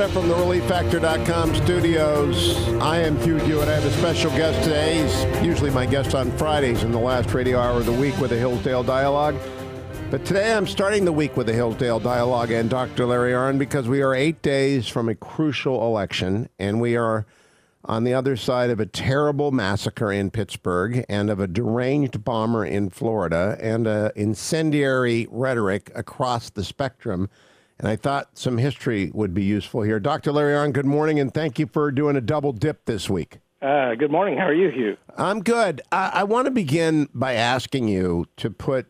Canada, from the ReliefFactor.com studios. I am Hugh Hewitt. And I have a special guest today. He's usually my guest on Fridays in the last radio hour of the week with the Hillsdale Dialogue. But today I'm starting the week with the Hillsdale Dialogue and Dr. Larry Arnn because we are eight days from a crucial election, and we are on the other side of a terrible massacre in Pittsburgh and of a deranged bomber in Florida and a incendiary rhetoric across the spectrum. And I thought some history would be useful here. Dr. Larry Arnn, good morning, and thank you for doing a double dip this week. Uh, good morning. How are you, Hugh? I'm good. I, I want to begin by asking you to put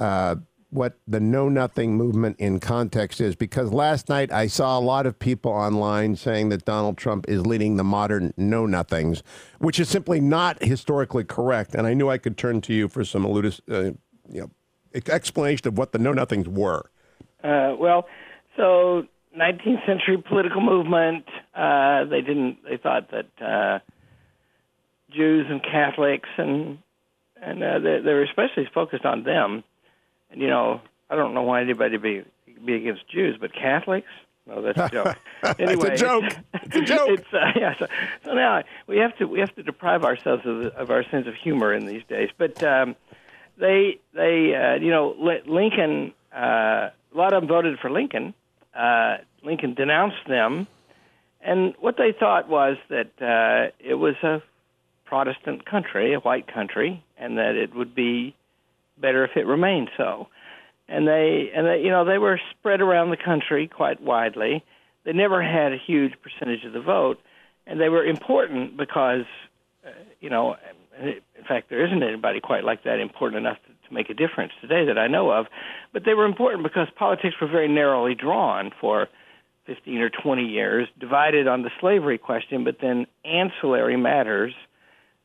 uh, what the Know Nothing movement in context is, because last night I saw a lot of people online saying that Donald Trump is leading the modern Know Nothings, which is simply not historically correct. And I knew I could turn to you for some eludis, uh, you know, explanation of what the Know Nothings were. Uh, well, so 19th century political movement. Uh, they didn't. They thought that uh, Jews and Catholics and and uh, they, they were especially focused on them and you know, I don't know why anybody be be against Jews, but Catholics. No, that's a joke. Anyway, it's a joke. It's a joke. it's, uh, yeah, so, so now we have to we have to deprive ourselves of, of our sense of humor in these days. But um, they they uh, you know Lincoln. Uh, a lot of them voted for Lincoln. Uh, Lincoln denounced them, and what they thought was that uh, it was a Protestant country, a white country, and that it would be better if it remained so. And they and they you know they were spread around the country quite widely. They never had a huge percentage of the vote, and they were important because uh, you know in fact there isn't anybody quite like that important enough make a difference today that I know of. But they were important because politics were very narrowly drawn for 15 or 20 years, divided on the slavery question, but then ancillary matters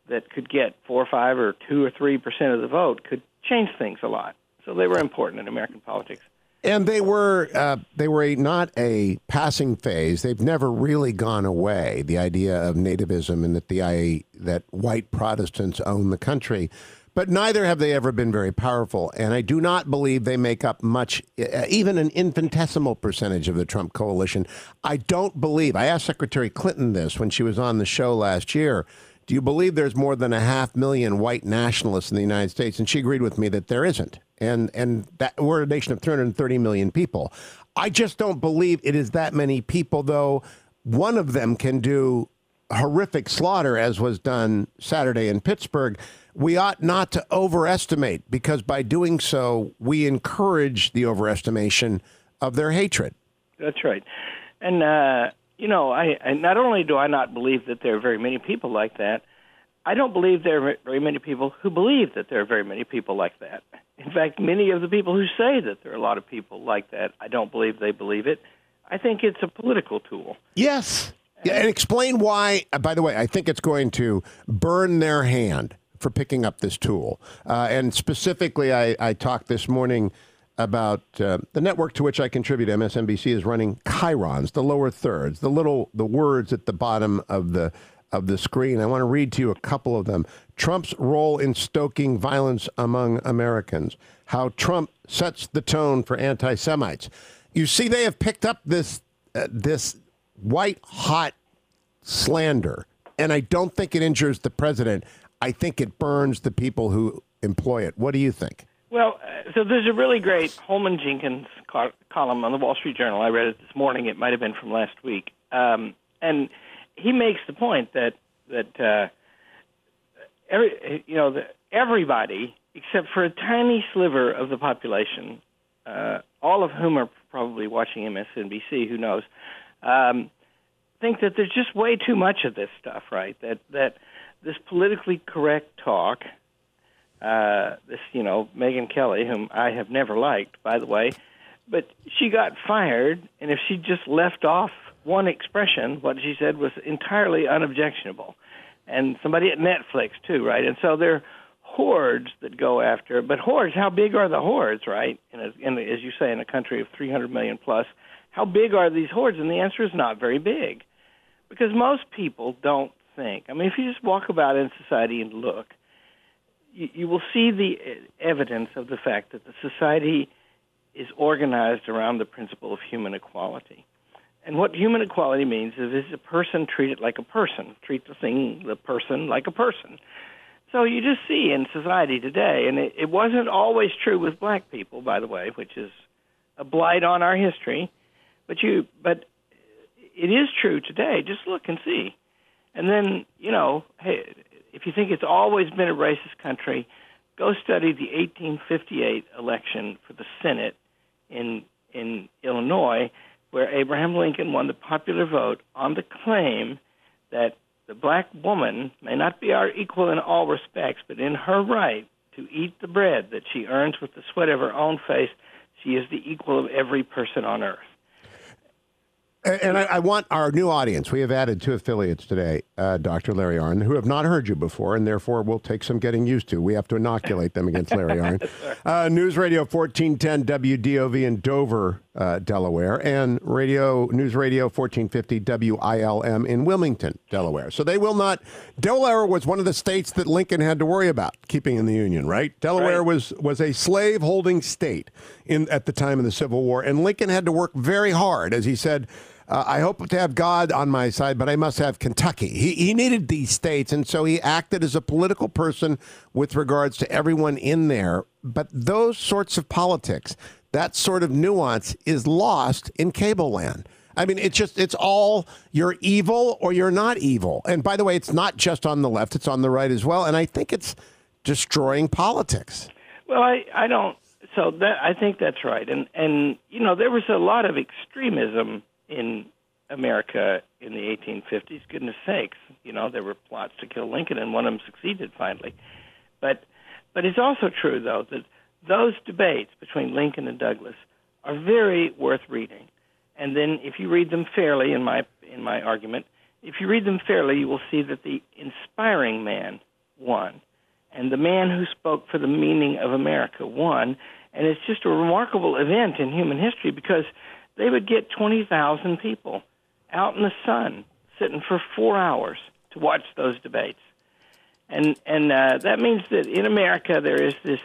that could get four or five or two or three percent of the vote could change things a lot. So they were important in American politics. And they were uh, they were a, not a passing phase. They've never really gone away. The idea of nativism and that the that white Protestants own the country, but neither have they ever been very powerful. And I do not believe they make up much, even an infinitesimal percentage of the Trump coalition. I don't believe. I asked Secretary Clinton this when she was on the show last year. Do you believe there's more than a half million white nationalists in the United States? And she agreed with me that there isn't. And and that we're a nation of 330 million people. I just don't believe it is that many people, though. One of them can do horrific slaughter, as was done Saturday in Pittsburgh. We ought not to overestimate because by doing so, we encourage the overestimation of their hatred. That's right. And uh, you know, I, I not only do I not believe that there are very many people like that, I don't believe there are very many people who believe that there are very many people like that. In fact, many of the people who say that there are a lot of people like that, I don't believe they believe it. I think it's a political tool. Yes. Yeah, and explain why. Uh, by the way, I think it's going to burn their hand for picking up this tool. Uh, and specifically, I, I talked this morning about uh, the network to which I contribute. MSNBC is running chyrons, the lower thirds, the little the words at the bottom of the of the screen. I want to read to you a couple of them. Trump's role in stoking violence among Americans. How Trump sets the tone for anti-Semites. You see, they have picked up this uh, this white hot slander, and I don't think it injures the president. I think it burns the people who employ it. What do you think? Well, uh, so there's a really great Holman Jenkins co- column on the Wall Street Journal. I read it this morning. It might have been from last week, um, and he makes the point that that uh, every you know the, everybody except for a tiny sliver of the population, uh, all of whom are probably watching MSNBC. Who knows? Um, think that there's just way too much of this stuff, right? That that this politically correct talk uh, this, you know, Megyn Kelly, whom I have never liked, by the way, but she got fired, and if she just left off one expression, what she said was entirely unobjectionable. And somebody at Netflix, too, right? And so there are hordes that go after, but hordes, how big are the hordes, right? In, a, in a, as you say, in a country of 300 million plus, how big are these hordes? And the answer is not very big. Because most people don't think. I mean, if you just walk about in society and look, you, you will see the uh, evidence of the fact that the society is organized around the principle of human equality. And what human equality means is is a person treated like a person, treat the thing, the person like a person. So you just see in society today, and it, it wasn't always true with black people, by the way, which is a blight on our history. But you, but it is true today. Just look and see. And then, you know, hey, if you think it's always been a racist country, go study the 1858 election for the Senate in in Illinois, where Abraham Lincoln won the popular vote on the claim that the black woman may not be our equal in all respects, but in her right to eat the bread that she earns with the sweat of her own face, she is the equal of every person on earth. And I, I, want our new audience. We have added two affiliates today, uh, Dr. Larry Arnn, who have not heard you before, and therefore will take some getting used to. We have to inoculate them against Larry Arnn. Uh, News Radio 1410 WDOV in Dover, uh, Delaware, and Radio News Radio 1450 WILM in Wilmington, Delaware. So they will not. Delaware was one of the states that Lincoln had to worry about keeping in the Union, right? Delaware right. was was a slave holding state in at the time of the Civil War, and Lincoln had to work very hard, as he said. Uh, I hope to have God on my side, but I must have Kentucky. He, he needed these states, and so he acted as a political person with regards to everyone in there. But those sorts of politics, that sort of nuance, is lost in cable land. I mean, it's just, it's all you're evil or you're not evil. And by the way, it's not just on the left, it's on the right as well. And I think it's destroying politics. Well, I, I don't. So that I think that's right, and and you know there was a lot of extremism in America in the 1850s. Goodness sakes, you know there were plots to kill Lincoln, and one of them succeeded finally. But but it's also true though that those debates between Lincoln and Douglas are very worth reading. And then if you read them fairly, in my in my argument, if you read them fairly, you will see that the inspiring man won, and the man who spoke for the meaning of America won. And it's just a remarkable event in human history because they would get 20,000 people out in the sun sitting for four hours to watch those debates. And, and uh, that means that in America there is this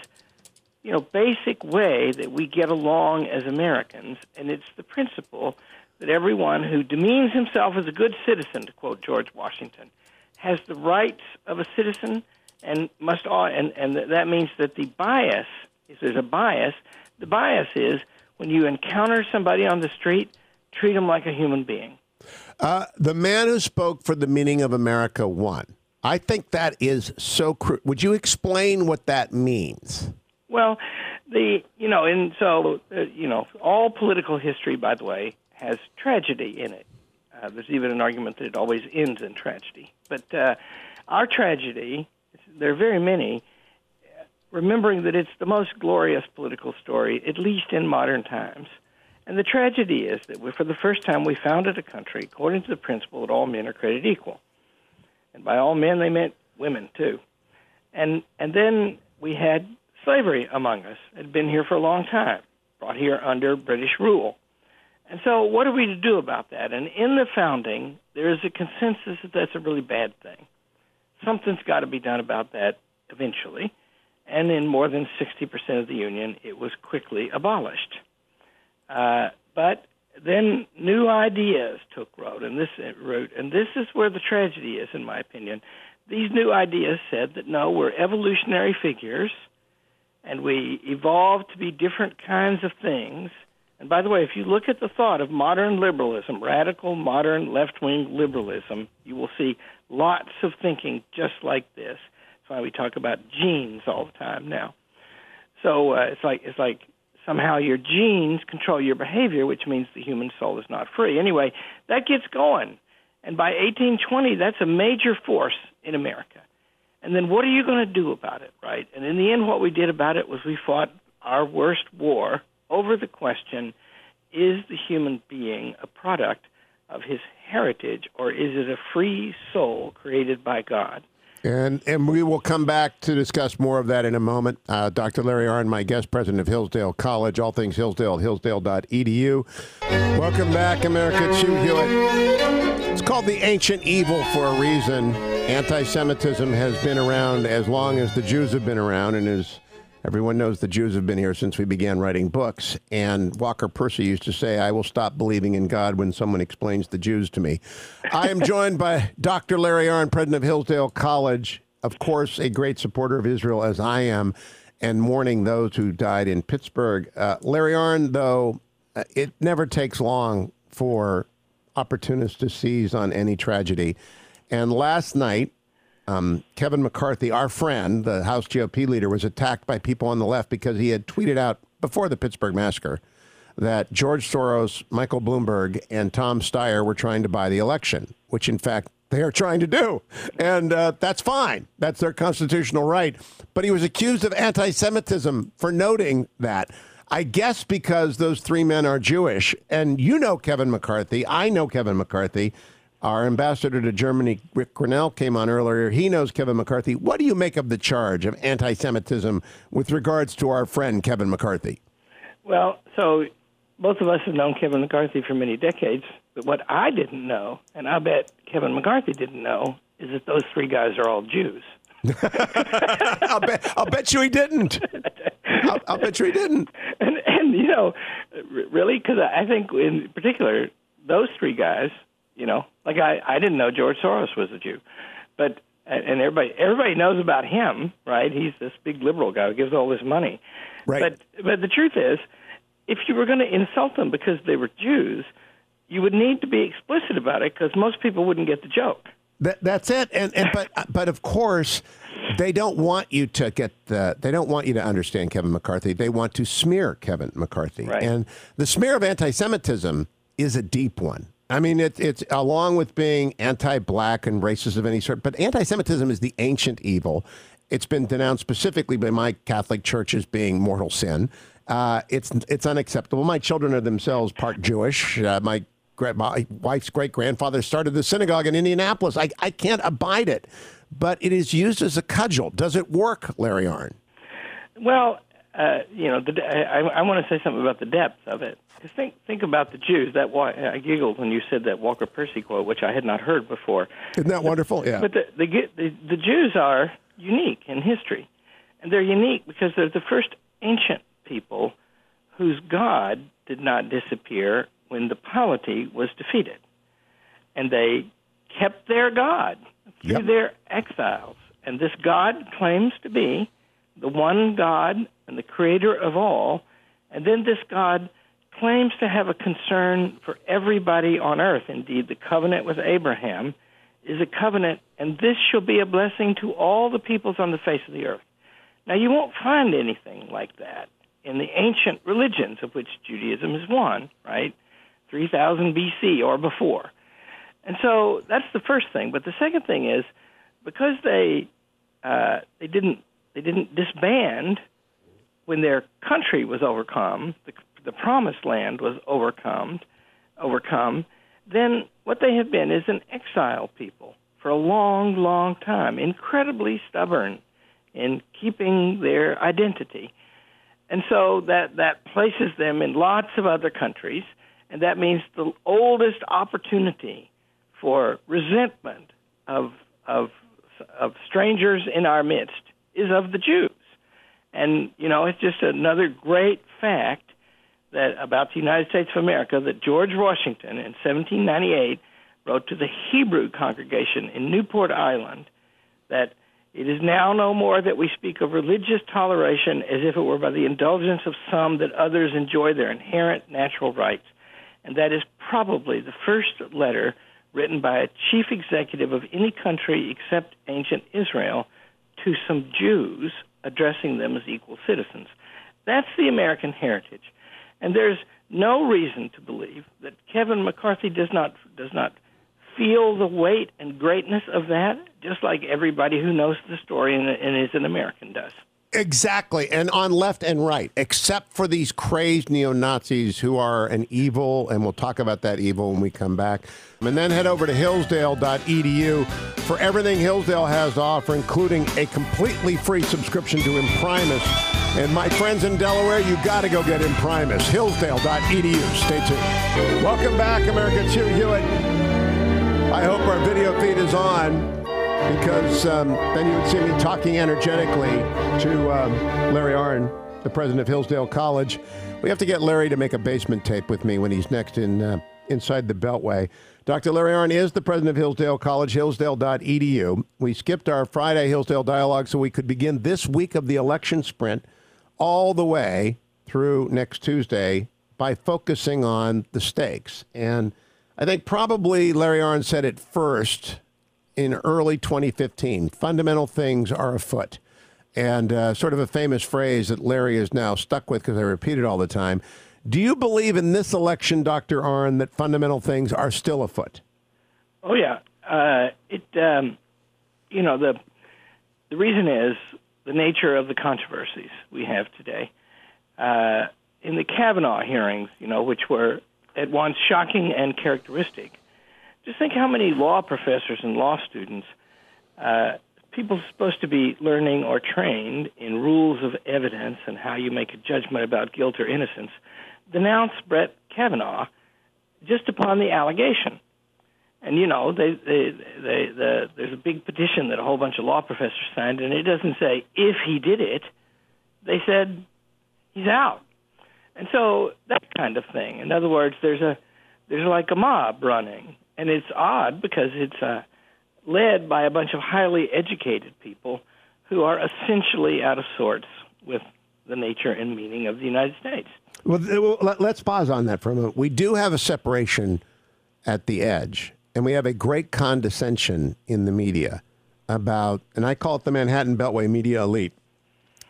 you know, basic way that we get along as Americans, and it's the principle that everyone who demeans himself as a good citizen, to quote George Washington, has the rights of a citizen and must all, and, and that means that the bias, if there's a bias, the bias is when you encounter somebody on the street, treat them like a human being. Uh, the man who spoke for the meaning of America won. I think that is so. Cru- Would you explain what that means? Well, the you know, and so uh, you know, all political history, by the way, has tragedy in it. Uh, there's even an argument that it always ends in tragedy. But uh, our tragedy, there are very many, remembering that it's the most glorious political story, at least in modern times. And the tragedy is that we, for the first time we founded a country according to the principle that all men are created equal. And by all men, they meant women too. And, and then we had slavery among us. It had been here for a long time, brought here under British rule. And so, what are we to do about that? And in the founding, there is a consensus that that's a really bad thing. Something's got to be done about that eventually and in more than 60% of the Union, it was quickly abolished. Uh, but then new ideas took root, and this root, and this is where the tragedy is, in my opinion. These new ideas said that no, we're evolutionary figures, and we evolved to be different kinds of things. And by the way, if you look at the thought of modern liberalism, radical modern left wing liberalism, you will see lots of thinking just like this why we talk about genes all the time now. So uh, it's like it's like somehow your genes control your behavior, which means the human soul is not free. Anyway, that gets going, and by 1820, that's a major force in America. And then what are you going to do about it, right? And in the end, what we did about it was we fought our worst war over the question: Is the human being a product of his heritage, or is it a free soul created by God? And and we will come back to discuss more of that in a moment. Uh, Dr. Larry Arnn, my guest president of Hillsdale College, all things Hillsdale, hillsdale.edu. Welcome back, America. Hugh Hewitt. It's called the ancient evil for a reason. Anti Semitism has been around as long as the Jews have been around and is Everyone knows the Jews have been here since we began writing books. And Walker Percy used to say, I will stop believing in God when someone explains the Jews to me. I am joined by Dr. Larry Arnn, president of Hillsdale College, of course, a great supporter of Israel as I am, and mourning those who died in Pittsburgh. Uh, Larry Arnn, though, uh, it never takes long for opportunists to seize on any tragedy. And last night, um, Kevin McCarthy, our friend, the House GOP leader, was attacked by people on the left because he had tweeted out before the Pittsburgh massacre that George Soros, Michael Bloomberg, and Tom Steyer were trying to buy the election, which in fact they are trying to do. And uh, that's fine. That's their constitutional right. But he was accused of anti Semitism for noting that. I guess because those three men are Jewish. And you know Kevin McCarthy. I know Kevin McCarthy. Our ambassador to Germany, Rick Grenell, came on earlier. He knows Kevin McCarthy. What do you make of the charge of anti Semitism with regards to our friend Kevin McCarthy? Well, so both of us have known Kevin McCarthy for many decades. But what I didn't know, and I bet Kevin McCarthy didn't know, is that those three guys are all Jews. I'll, bet, I'll bet you he didn't. I'll, I'll bet you he didn't. And, and you know, really, because I think in particular, those three guys, you know, like I, I didn't know George Soros was a Jew, but and everybody everybody knows about him, right? He's this big liberal guy who gives all this money. Right. But but the truth is, if you were going to insult them because they were Jews, you would need to be explicit about it because most people wouldn't get the joke. That, that's it. And, and but but of course, they don't want you to get the. They don't want you to understand Kevin McCarthy. They want to smear Kevin McCarthy. Right. And the smear of anti-Semitism is a deep one. I mean, it, it's along with being anti-black and racist of any sort. But anti-Semitism is the ancient evil. It's been denounced specifically by my Catholic Church as being mortal sin. Uh, it's it's unacceptable. My children are themselves part Jewish. Uh, my my wife's great grandfather started the synagogue in Indianapolis. I, I can't abide it, but it is used as a cudgel. Does it work, Larry Arnn? Well, uh, you know, the, I, I want to say something about the depth of it. Because think think about the Jews. That why I giggled when you said that Walker Percy quote, which I had not heard before. Isn't that wonderful? Yeah. But the the, the, the Jews are unique in history, and they're unique because they're the first ancient people whose God did not disappear when the polity was defeated. And they kept their God through Yep. their exiles. And this God claims to be the one God and the creator of all. And then this God claims to have a concern for everybody on earth. Indeed, the covenant with Abraham is a covenant, and this shall be a blessing to all the peoples on the face of the earth. Now, you won't find anything like that in the ancient religions, of which Judaism is one, right? 3000 BC or before. And so that's the first thing. But the second thing is because they uh, they didn't they didn't disband when their country was overcome, the, the promised land was overcome, overcome. Then what they have been is an exile people for a long, long time, incredibly stubborn in keeping their identity. And so that, that places them in lots of other countries, and that means the oldest opportunity for resentment of, of, of strangers in our midst is of the Jews. And, you know, it's just another great fact that about the United States of America that George Washington in 1798 wrote to the Hebrew congregation in Newport Island that it is now no more that we speak of religious toleration as if it were by the indulgence of some that others enjoy their inherent natural rights. And that is probably the first letter written by a chief executive of any country except ancient Israel to some Jews addressing them as equal citizens. That's the American heritage. And there's no reason to believe that Kevin McCarthy does not does not feel the weight and greatness of that, just like everybody who knows the story and, and is an American does. Exactly. And on left and right, except for these crazed neo Nazis who are an evil, and we'll talk about that evil when we come back. And then head over to hillsdale.edu for everything Hillsdale has to offer, including a completely free subscription to Imprimis. And my friends in Delaware, you got to go get Imprimis. Hillsdale.edu. Stay tuned. Welcome back, America. It's Hugh Hewitt. I hope our video feed is on. Because um, then you would see me talking energetically to um, Larry Arnn, the president of Hillsdale College. We have to get Larry to make a basement tape with me when he's next in uh, inside the Beltway. Dr. Larry Arnn is the president of Hillsdale College, hillsdale.edu. We skipped our Friday Hillsdale dialogue so we could begin this week of the election sprint all the way through next Tuesday by focusing on the stakes. And I think probably Larry Arnn said it first in early 2015. Fundamental things are afoot. And uh, sort of a famous phrase that Larry is now stuck with because I repeat it all the time. Do you believe in this election, Dr. Arnn, that fundamental things are still afoot? Oh, yeah. Uh, it, um, you know, the, the reason is the nature of the controversies we have today. Uh, in the Kavanaugh hearings, you know, which were at once shocking and characteristic, just think how many law professors and law students, uh, people supposed to be learning or trained in rules of evidence and how you make a judgment about guilt or innocence, denounce Brett Kavanaugh just upon the allegation. And you know, they, they, they, the, there's a big petition that a whole bunch of law professors signed, and it doesn't say if he did it. They said he's out. And so that kind of thing. In other words, there's a there's like a mob running, and it's odd because it's uh, led by a bunch of highly educated people who are essentially out of sorts with the nature and meaning of the United States. Well, let's pause on that for a moment. We do have a separation at the edge, and we have a great condescension in the media about, and I call it the Manhattan Beltway media elite.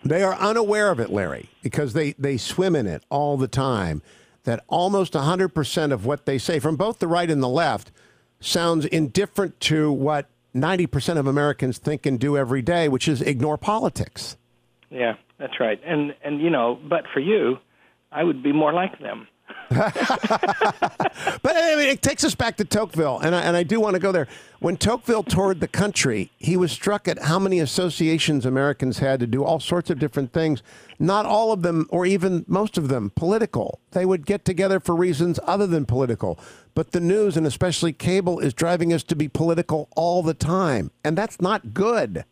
They are unaware of it, Larry, because they, they swim in it all the time. That almost 100% of what they say from both the right and the left sounds indifferent to what 90% of Americans think and do every day, which is ignore politics. Yeah, that's right. And, and you know, but for you, I would be more like them. but I mean, it takes us back to Tocqueville, and I, and I do want to go there. When Tocqueville toured the country, he was struck at how many associations Americans had to do all sorts of different things. Not all of them, or even most of them, political. They would get together for reasons other than political. But the news, and especially cable, is driving us to be political all the time, and that's not good.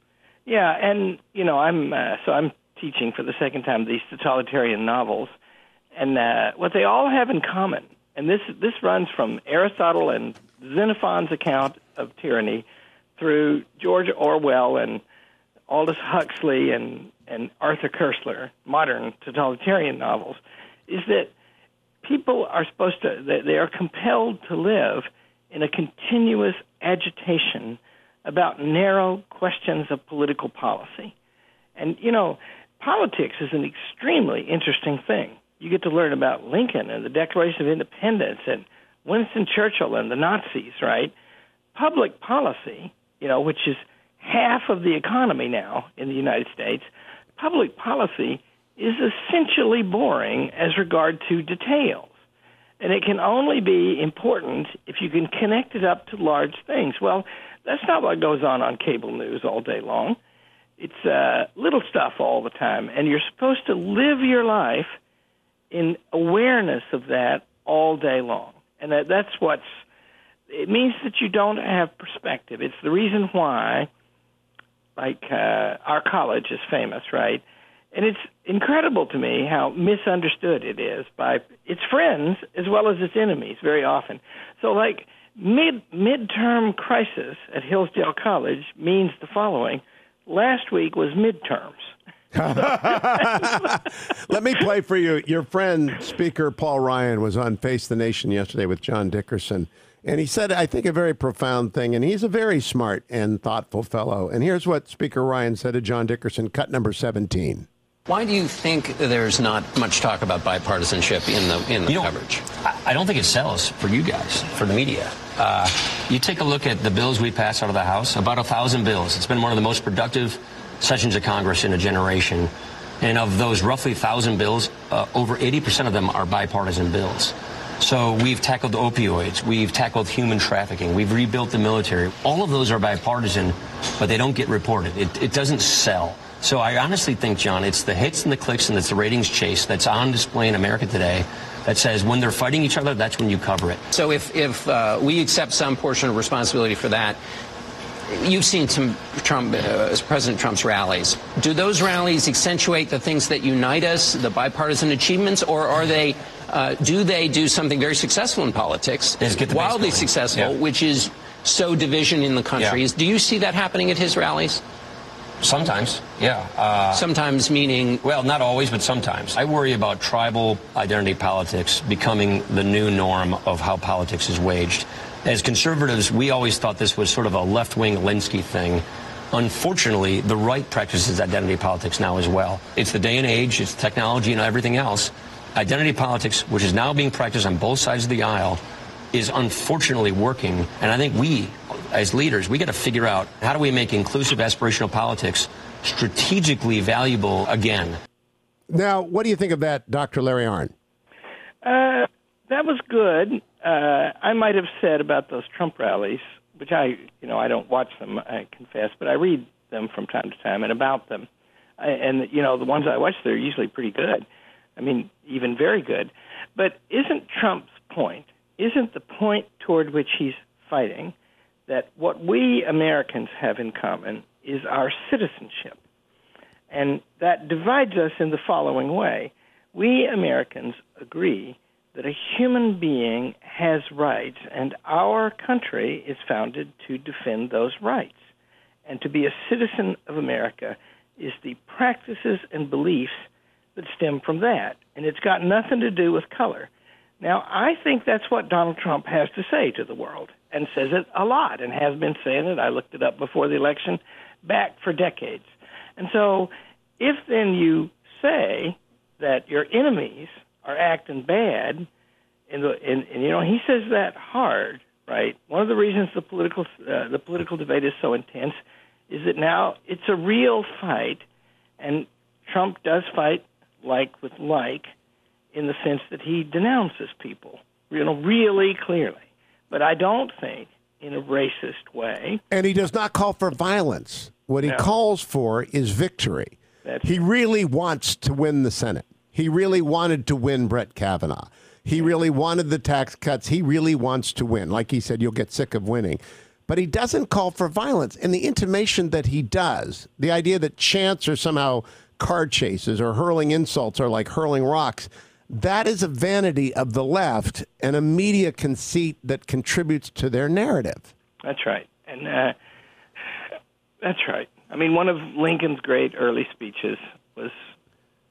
Yeah, and you know, I'm uh, so I'm teaching for the second time these totalitarian novels and uh, what they all have in common, and this this runs from Aristotle and Xenophon's account of tyranny through George Orwell and Aldous Huxley and and Arthur Koestler, modern totalitarian novels, is that people are supposed to they are compelled to live in a continuous agitation about narrow questions of political policy. And you know, politics is an extremely interesting thing you get to learn about Lincoln and the Declaration of Independence and Winston Churchill and the Nazis, right? Public policy, you know, which is half of the economy now in the United States, public policy is essentially boring as regard to details. And it can only be important if you can connect it up to large things. Well, that's not what goes on on cable news all day long. It's uh, little stuff all the time. And you're supposed to live your life – in awareness of that all day long. And that, that's what's, it means that you don't have perspective. It's the reason why, like, uh, our college is famous, right? And it's incredible to me how misunderstood it is by its friends as well as its enemies very often. So, like, mid midterm crisis at Hillsdale College means the following: last week was midterms. Let me play for you. Your friend, Speaker Paul Ryan, was on Face the Nation yesterday with John Dickerson. And he said, I think, a very profound thing. And he's a very smart and thoughtful fellow. And here's what Speaker Ryan said to John Dickerson, cut number 17. Why do you think there's not much talk about bipartisanship in the in the you coverage? I don't think it sells for you guys, for the media. Uh, you take a look at the bills we pass out of the House, about a thousand bills. It's been one of the most productive sessions of Congress in a generation. And of those roughly 1,000 bills, uh, over 80% of them are bipartisan bills. So we've tackled opioids, we've tackled human trafficking, we've rebuilt the military. All of those are bipartisan, but they don't get reported. It, it doesn't sell. So I honestly think, John, it's the hits and the clicks and it's the ratings chase that's on display in America today that says when they're fighting each other, that's when you cover it. So if, if uh, we accept some portion of responsibility for that, you've seen some Trump, uh, President Trump's rallies. Do those rallies accentuate the things that unite us, the bipartisan achievements, or are they? Uh, do they do something very successful in politics, wildly successful, yeah. which is sow division in the country? Yeah. Do you see that happening at his rallies? Sometimes, yeah. Uh, sometimes meaning? Well, not always, but sometimes. I worry about tribal identity politics becoming the new norm of how politics is waged. As conservatives, we always thought this was sort of a left wing Alinsky thing. Unfortunately, the right practices identity politics now as well. It's the day and age, it's technology and everything else. Identity politics, which is now being practiced on both sides of the aisle, is unfortunately working. And I think we, as leaders, we got to figure out how do we make inclusive aspirational politics strategically valuable again. Now, what do you think of that, Dr. Larry Arnn? Uh, that was good. Uh, I might have said about those Trump rallies, which I, you know, I don't watch them, I confess, but I read them from time to time and about them. I, and you know, the ones I watch, they're usually pretty good. I mean, even very good. But isn't Trump's point? Isn't the point toward which he's fighting that what we Americans have in common is our citizenship. And that divides us in the following way. We Americans agree that a human being has rights, and our country is founded to defend those rights. And to be a citizen of America is the practices and beliefs that stem from that. And it's got nothing to do with color. Now, I think that's what Donald Trump has to say to the world and says it a lot and has been saying it. I looked it up before the election, back for decades. And so, if then you say that your enemies are acting bad, and, the, and, and you know he says that hard, right? One of the reasons the political uh, the political debate is so intense is that now it's a real fight, and Trump does fight like with like, in the sense that he denounces people, you know, really clearly but I don't think in a racist way. And he does not call for violence. What he no. calls for is victory. That's he really wants to win the Senate. He really wanted to win Brett Kavanaugh. He really wanted the tax cuts. He really wants to win. Like he said, you'll get sick of winning. But he doesn't call for violence. And the intimation that he does, the idea that chants are somehow car chases or hurling insults are like hurling rocks, that is a vanity of the left and a media conceit that contributes to their narrative. That's right. And uh, that's right. I mean, one of Lincoln's great early speeches was,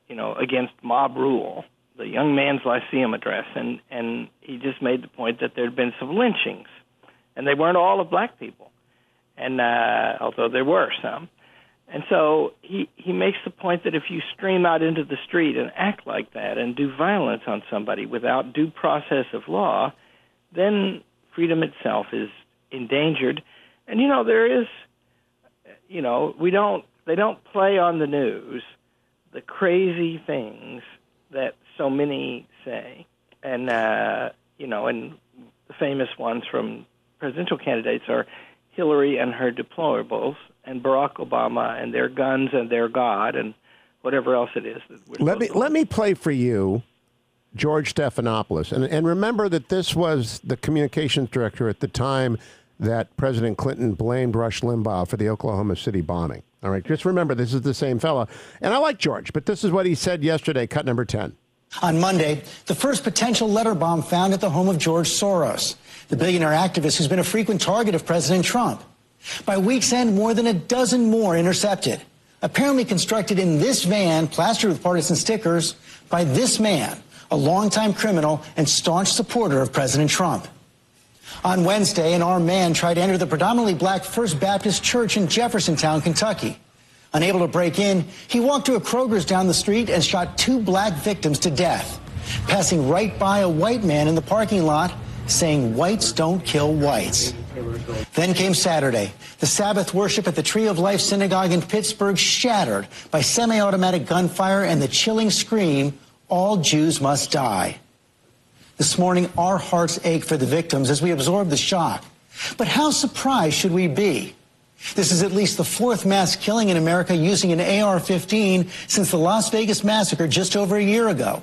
you know, against mob rule, the young man's Lyceum address, and and he just made the point that there had been some lynchings, and they weren't all of black people, and uh, although there were some, and so he he makes the point that if you stream out into the street and act like that and do violence on somebody without due process of law, then freedom itself is endangered. And you know there is, you know, we don't they don't play on the news the crazy things that so many say, and uh, you know, and the famous ones from presidential candidates are Hillary and her deplorables and Barack Obama and their guns and their God and whatever else it is. let me let me play for you, George Stephanopoulos, and and remember that this was the communications director at the time that President Clinton blamed Rush Limbaugh for the Oklahoma City bombing. All right, just remember this is the same fella, and I like George, but this is what he said yesterday. Cut number ten. On Monday, the first potential letter bomb found at the home of George Soros, the billionaire activist who's been a frequent target of President Trump. By week's end, more than a dozen more intercepted. Apparently constructed in this van, plastered with partisan stickers, by this man, a longtime criminal and staunch supporter of President Trump. On Wednesday, an armed man tried to enter the predominantly black First Baptist Church in Jeffersontown, Kentucky. Unable to break in, he walked to a Kroger's down the street and shot two black victims to death, passing right by a white man in the parking lot saying whites don't kill whites. Then came Saturday. The Sabbath worship at the Tree of Life Synagogue in Pittsburgh shattered by semi automatic gunfire and the chilling scream, All Jews must die. This morning, our hearts ache for the victims as we absorb the shock. But how surprised should we be? This is at least the fourth mass killing in America using an AR 15 since the Las Vegas massacre just over a year ago.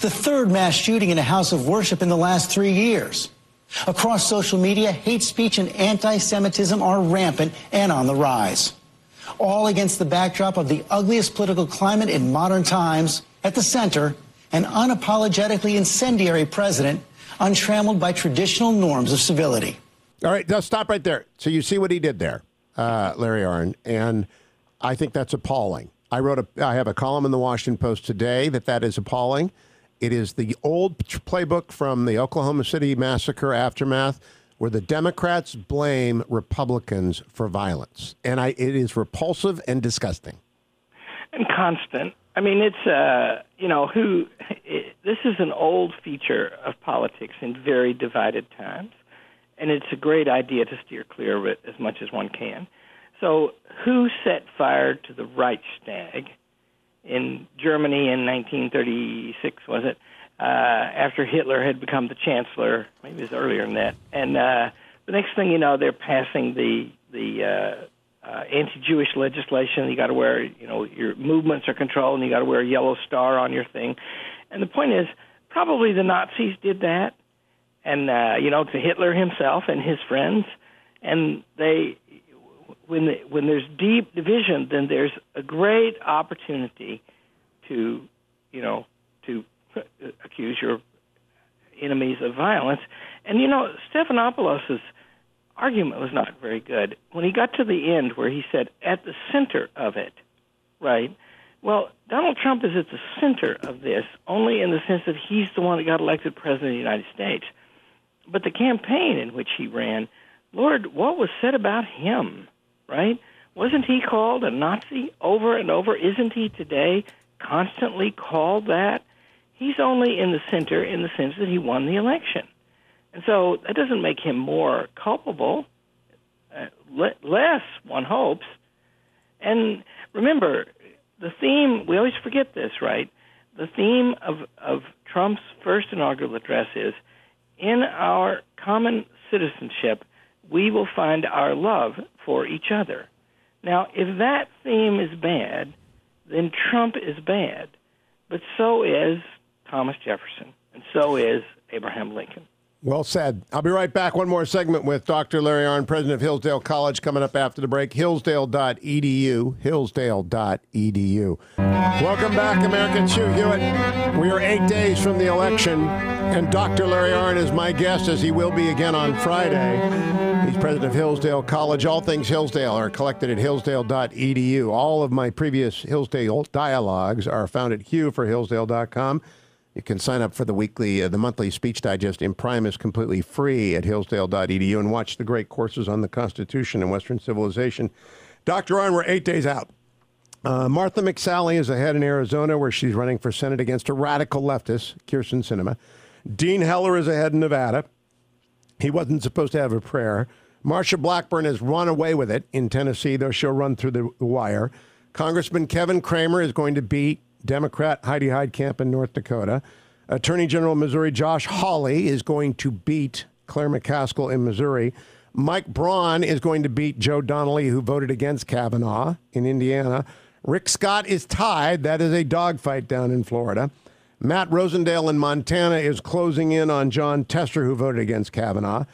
The third mass shooting in a house of worship in the last three years. Across social media, hate speech and anti Semitism are rampant and on the rise. All against the backdrop of the ugliest political climate in modern times. At the center, an unapologetically incendiary president, untrammeled by traditional norms of civility. All right, now stop right there. So you see what he did there, uh, Larry Arnn, and I think that's appalling. I wrote a, I have a column in the Washington Post today that that is appalling. It is the old playbook from the Oklahoma City massacre aftermath, where the Democrats blame Republicans for violence, and I, it is repulsive and disgusting. And constant. I mean, it's uh, you know who. It, this is an old feature of politics in very divided times, and it's a great idea to steer clear of it as much as one can. So, who set fire to the Reichstag in Germany in 1936? Was it uh, after Hitler had become the chancellor? Maybe it was earlier than that. And uh, the next thing you know, they're passing the the uh, uh, anti-Jewish legislation. You got to wear, you know, your movements are controlled, and you got to wear a yellow star on your thing. And the point is, probably the Nazis did that, and uh, you know, to Hitler himself and his friends, and they when the, when there's deep division, then there's a great opportunity to, you know, to accuse your enemies of violence. And you know, Stephanopoulos' argument was not very good. When he got to the end, where he said, "At the center of it," right? Well, Donald Trump is at the center of this only in the sense that he's the one that got elected president of the United States. But the campaign in which he ran, Lord, what was said about him? right? Wasn't he called a Nazi over and over? Isn't he today constantly called that? He's only in the center in the sense that he won the election. And so that doesn't make him more culpable, uh, le- less, one hopes. And remember, the theme, we always forget this, right? The theme of, of Trump's first inaugural address is in our common citizenship, we will find our love for each other. Now, if that theme is bad, then Trump is bad, but so is Thomas Jefferson, and so is Abraham Lincoln. Well said. I'll be right back. One more segment with Dr. Larry Arnn, president of Hillsdale College, coming up after the break. Hillsdale.edu. Hillsdale.edu. Welcome back, American Hugh Hewitt. We are eight days from the election, and Dr. Larry Arnn is my guest, as he will be again on Friday. He's president of Hillsdale College. All things Hillsdale are collected at hillsdale.edu. All of my previous Hillsdale dialogues are found at hughforhillsdale.com. You can sign up for the weekly, uh, the monthly speech digest Imprimis completely free at hillsdale.edu and watch the great courses on the Constitution and Western civilization. Dr. Arnn, we're eight days out. Uh, Martha McSally is ahead in Arizona, where she's running for Senate against a radical leftist, Kyrsten Sinema. Dean Heller is ahead in Nevada. He wasn't supposed to have a prayer. Marsha Blackburn has run away with it in Tennessee, though she'll run through the, wire. Congressman Kevin Cramer is going to beat Democrat Heidi Heitkamp in North Dakota. Attorney General Missouri Josh Hawley is going to beat Claire McCaskill in Missouri. Mike Braun is going to beat Joe Donnelly, who voted against Kavanaugh in Indiana. Rick Scott is tied. That is a dogfight down in Florida. Matt Rosendale in Montana is closing in on Jon Tester, who voted against Kavanaugh.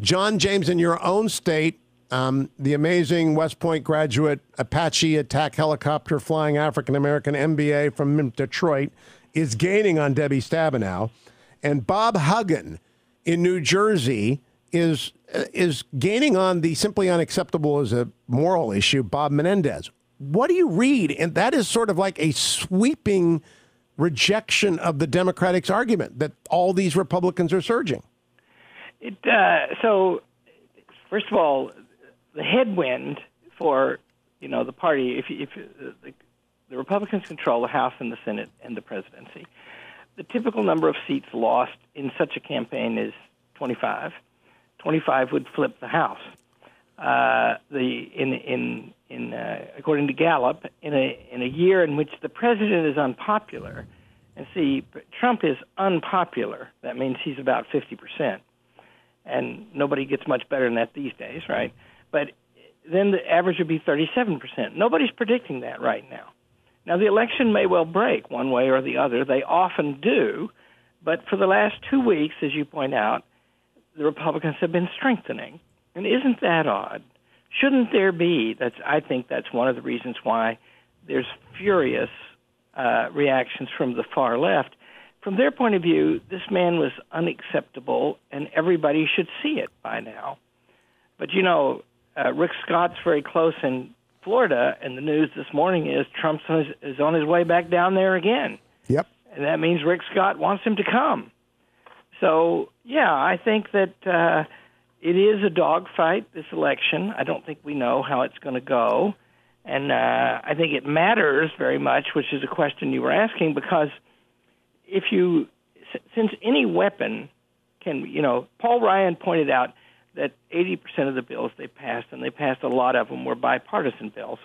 John James in your own state um, the amazing West Point graduate Apache attack helicopter flying African American MBA from Detroit is gaining on Debbie Stabenow. And Bob Hugin in New Jersey is is gaining on the simply unacceptable as a moral issue, Bob Menendez. What do you read? And that is sort of like a sweeping rejection of the Democrats' argument that all these Republicans are surging. It, uh, so, first of all, the headwind for you know the party if if uh, the, the Republicans control the House and the Senate and the presidency, the typical number of seats lost in such a campaign is 25. 25 would flip the House. Uh, the in in in uh, according to Gallup, in a in a year in which the president is unpopular, and see Trump is unpopular. That means he's about 50 percent, and nobody gets much better than that these days, right? But then the average would be 37%. Nobody's predicting that right now. Now, the election may well break one way or the other. They often do. But for the last two weeks, as you point out, the Republicans have been strengthening. And isn't that odd? Shouldn't there be? That's I think that's one of the reasons why there's furious uh, reactions from the far left. From their point of view, this man was unacceptable, and everybody should see it by now. But you know, uh, Rick Scott's very close in Florida, and the news this morning is Trump is on his way back down there again. Yep. And that means Rick Scott wants him to come. So, yeah, I think that uh, it is a dogfight, this election. I don't think we know how it's going to go. And uh, I think it matters very much, which is a question you were asking, because if you, since any weapon can, you know, Paul Ryan pointed out that 80% of the bills they passed, and they passed a lot of them, were bipartisan bills.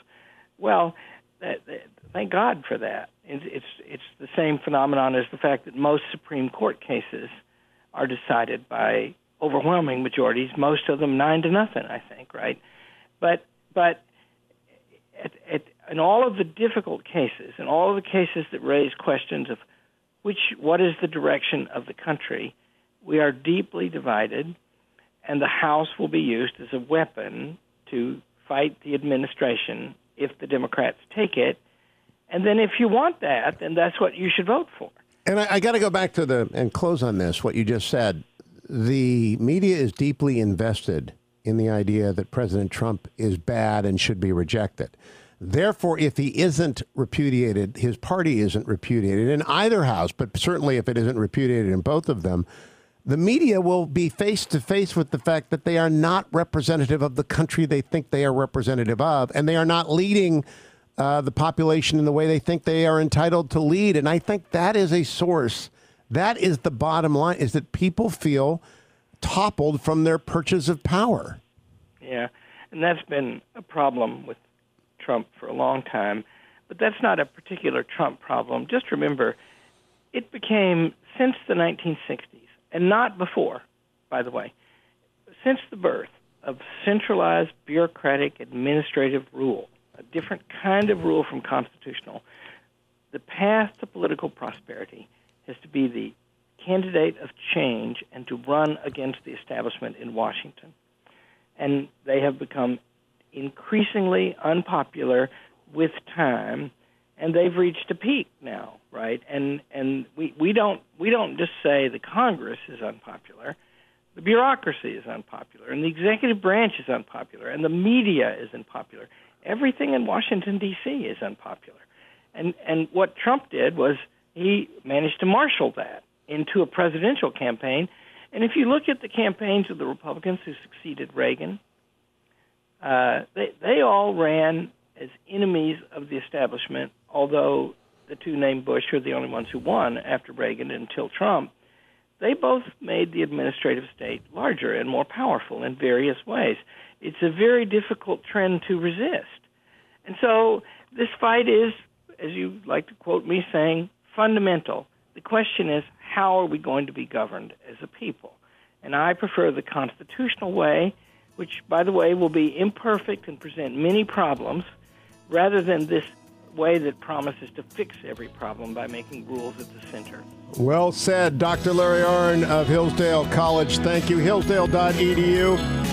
Well, that, that, thank God for that. It's, it's it's the same phenomenon as the fact that most Supreme Court cases are decided by overwhelming majorities. Most of them nine to nothing, I think, right? But but at, at, in all of the difficult cases, in all of the cases that raise questions of which what is the direction of the country, we are deeply divided and the House will be used as a weapon to fight the administration if the Democrats take it. And then if you want that, then that's what you should vote for. And I, I got to go back to the and close on this, what you just said. The media is deeply invested in the idea that President Trump is bad and should be rejected. Therefore, if he isn't repudiated, his party isn't repudiated in either house, but certainly if it isn't repudiated in both of them, the media will be face to face with the fact that they are not representative of the country they think they are representative of, and they are not leading uh, the population in the way they think they are entitled to lead. And I think that is a source. That is the bottom line: is that people feel toppled from their perches of power. Yeah, and that's been a problem with Trump for a long time. But that's not a particular Trump problem. Just remember, it became since the 1960s and not before, by the way, since the birth of centralized bureaucratic administrative rule, a different kind of rule from constitutional, the path to political prosperity has to be the candidate of change and to run against the establishment in Washington. And they have become increasingly unpopular with time and they've reached a peak now, right? And and we, we don't we don't just say the Congress is unpopular. The bureaucracy is unpopular, and the executive branch is unpopular, and the media is unpopular. Everything in Washington D.C. is unpopular, and and what Trump did was he managed to marshal that into a presidential campaign. And if you look at the campaigns of the Republicans who succeeded Reagan, uh, they they all ran as enemies of the establishment although the two named Bush are the only ones who won after Reagan until Trump, they both made the administrative state larger and more powerful in various ways. It's a very difficult trend to resist. And so this fight is, as you like to quote me saying, fundamental. The question is, how are we going to be governed as a people? And I prefer the constitutional way, which, by the way, will be imperfect and present many problems, rather than this way that promises to fix every problem by making rules at the center. Well said, Dr. Larry Arnn of Hillsdale College. Thank you. Hillsdale.edu.